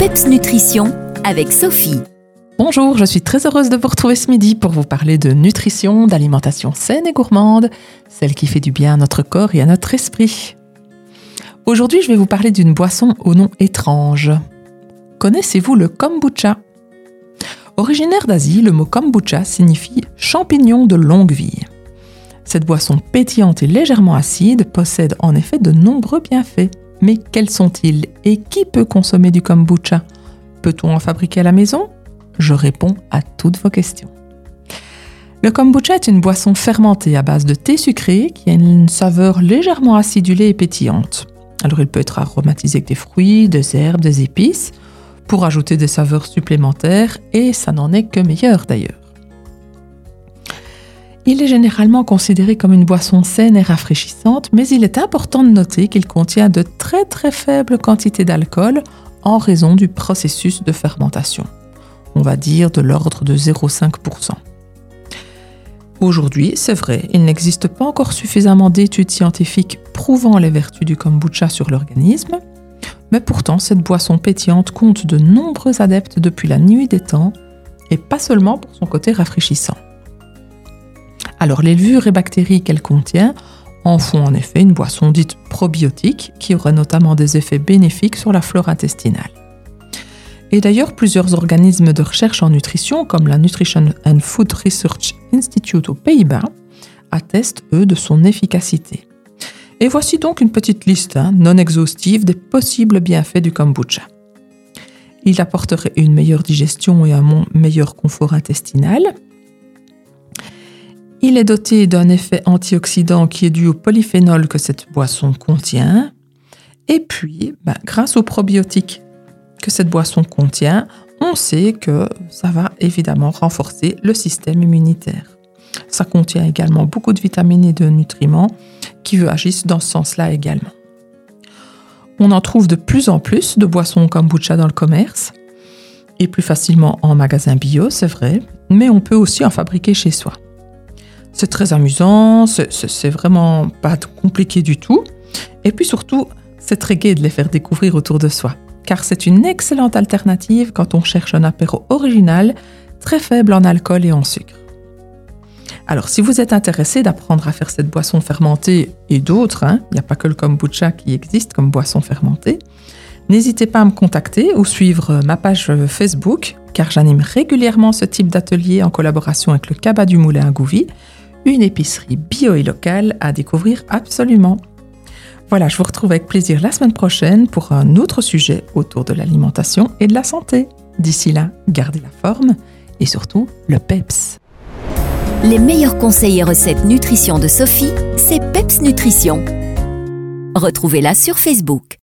PEPS Nutrition avec Sophie. Bonjour, je suis très heureuse de vous retrouver ce midi pour vous parler de nutrition, d'alimentation saine et gourmande, celle qui fait du bien à notre corps et à notre esprit. Aujourd'hui, je vais vous parler d'une boisson au nom étrange. Connaissez-vous le kombucha? Originaire d'Asie, le mot kombucha signifie champignon de longue vie. Cette boisson pétillante et légèrement acide possède en effet de nombreux bienfaits. Mais quels sont-ils et qui peut consommer du kombucha? Peut-on en fabriquer à la maison? Je réponds à toutes vos questions. Le kombucha est une boisson fermentée à base de thé sucré qui a une saveur légèrement acidulée et pétillante. Alors il peut être aromatisé avec des fruits, des herbes, des épices pour ajouter des saveurs supplémentaires et ça n'en est que meilleur d'ailleurs. Il est généralement considéré comme une boisson saine et rafraîchissante, mais il est important de noter qu'il contient de très très faibles quantités d'alcool en raison du processus de fermentation. On va dire de l'ordre de 0,5%. Aujourd'hui, c'est vrai, il n'existe pas encore suffisamment d'études scientifiques prouvant les vertus du kombucha sur l'organisme, mais pourtant cette boisson pétillante compte de nombreux adeptes depuis la nuit des temps, et pas seulement pour son côté rafraîchissant. Alors les levures et bactéries qu'elle contient en font en effet une boisson dite probiotique qui aurait notamment des effets bénéfiques sur la flore intestinale. Et d'ailleurs, plusieurs organismes de recherche en nutrition, comme la Nutrition and Food Research Institute aux Pays-Bas, attestent, eux, de son efficacité. Et voici donc une petite liste hein, non exhaustive des possibles bienfaits du kombucha. Il apporterait une meilleure digestion et un meilleur confort intestinal, il est doté d'un effet antioxydant qui est dû au polyphénol que cette boisson contient. Et puis, bah, grâce aux probiotiques que cette boisson contient, on sait que ça va évidemment renforcer le système immunitaire. Ça contient également beaucoup de vitamines et de nutriments qui agissent dans ce sens-là également. On en trouve de plus en plus de boissons kombucha dans le commerce et plus facilement en magasin bio, c'est vrai, mais on peut aussi en fabriquer chez soi. C'est très amusant, c'est vraiment pas compliqué du tout. Et puis surtout, c'est très gai de les faire découvrir autour de soi, car c'est une excellente alternative quand on cherche un apéro original, très faible en alcool et en sucre. Alors, si vous êtes intéressé d'apprendre à faire cette boisson fermentée et d'autres, hein, il n'y a pas que le kombucha qui existe comme boisson fermentée, n'hésitez pas à me contacter ou suivre ma page Facebook, car j'anime régulièrement ce type d'atelier en collaboration avec le Cabas du Moulin à Gouvy, une épicerie bio et locale à découvrir absolument. Voilà, je vous retrouve avec plaisir la semaine prochaine pour un autre sujet autour de l'alimentation et de la santé. D'ici là, gardez la forme et surtout le PEPS. Les meilleurs conseils et recettes nutrition de Sophie, c'est PEPS Nutrition. Retrouvez-la sur Facebook.